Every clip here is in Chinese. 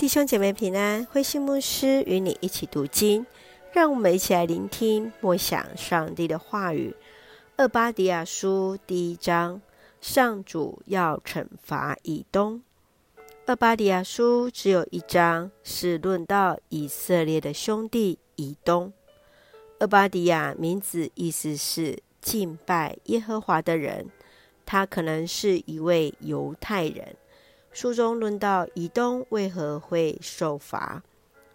弟兄姐妹平安，灰心牧师与你一起读经，让我们一起来聆听默想上帝的话语。俄巴迪亚书第一章，上主要惩罚以东。俄巴迪亚书只有一章，是论到以色列的兄弟以东。俄巴迪亚名字意思是敬拜耶和华的人，他可能是一位犹太人。书中论到以东为何会受罚，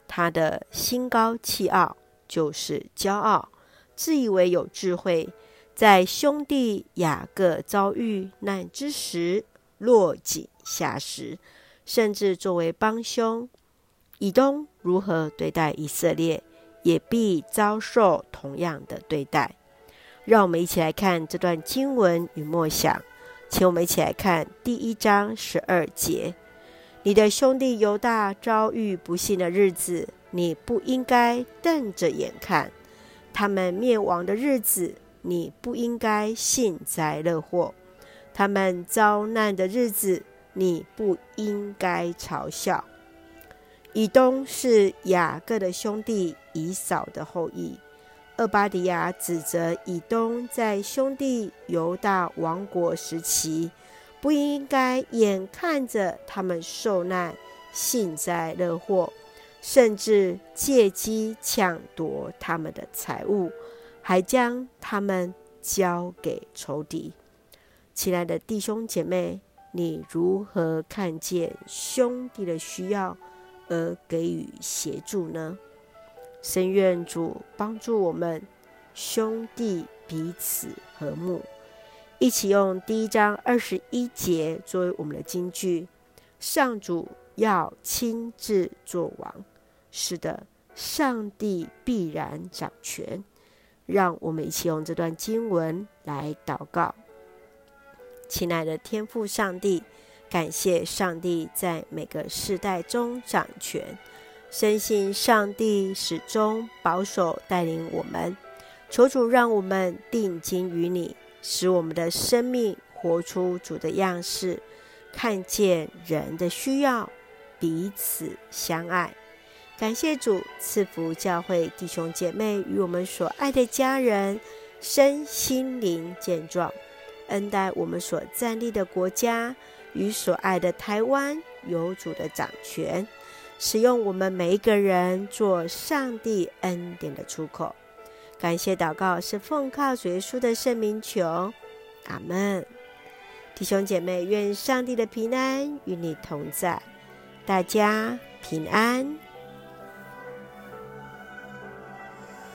他的心高气傲，就是骄傲，自以为有智慧，在兄弟雅各遭遇难之时落井下石，甚至作为帮凶。以东如何对待以色列，也必遭受同样的对待。让我们一起来看这段经文与默想。请我们一起来看第一章十二节：你的兄弟犹大遭遇不幸的日子，你不应该瞪着眼看；他们灭亡的日子，你不应该幸灾乐祸；他们遭难的日子，你不应该嘲笑。以东是雅各的兄弟以扫的后裔。厄巴底亚指责以东在兄弟犹大亡国时期，不应该眼看着他们受难，幸灾乐祸，甚至借机抢夺他们的财物，还将他们交给仇敌。亲爱的弟兄姐妹，你如何看见兄弟的需要而给予协助呢？深愿主帮助我们兄弟彼此和睦，一起用第一章二十一节作为我们的金句。上主要亲自作王，是的，上帝必然掌权。让我们一起用这段经文来祷告。亲爱的天父上帝，感谢上帝在每个世代中掌权。深信上帝始终保守带领我们，求主让我们定睛于你，使我们的生命活出主的样式，看见人的需要，彼此相爱。感谢主赐福教会弟兄姐妹与我们所爱的家人身心灵健壮，恩待我们所站立的国家与所爱的台湾有主的掌权。使用我们每一个人做上帝恩典的出口，感谢祷告是奉靠主耶稣的圣名求，阿门。弟兄姐妹，愿上帝的平安与你同在，大家平安。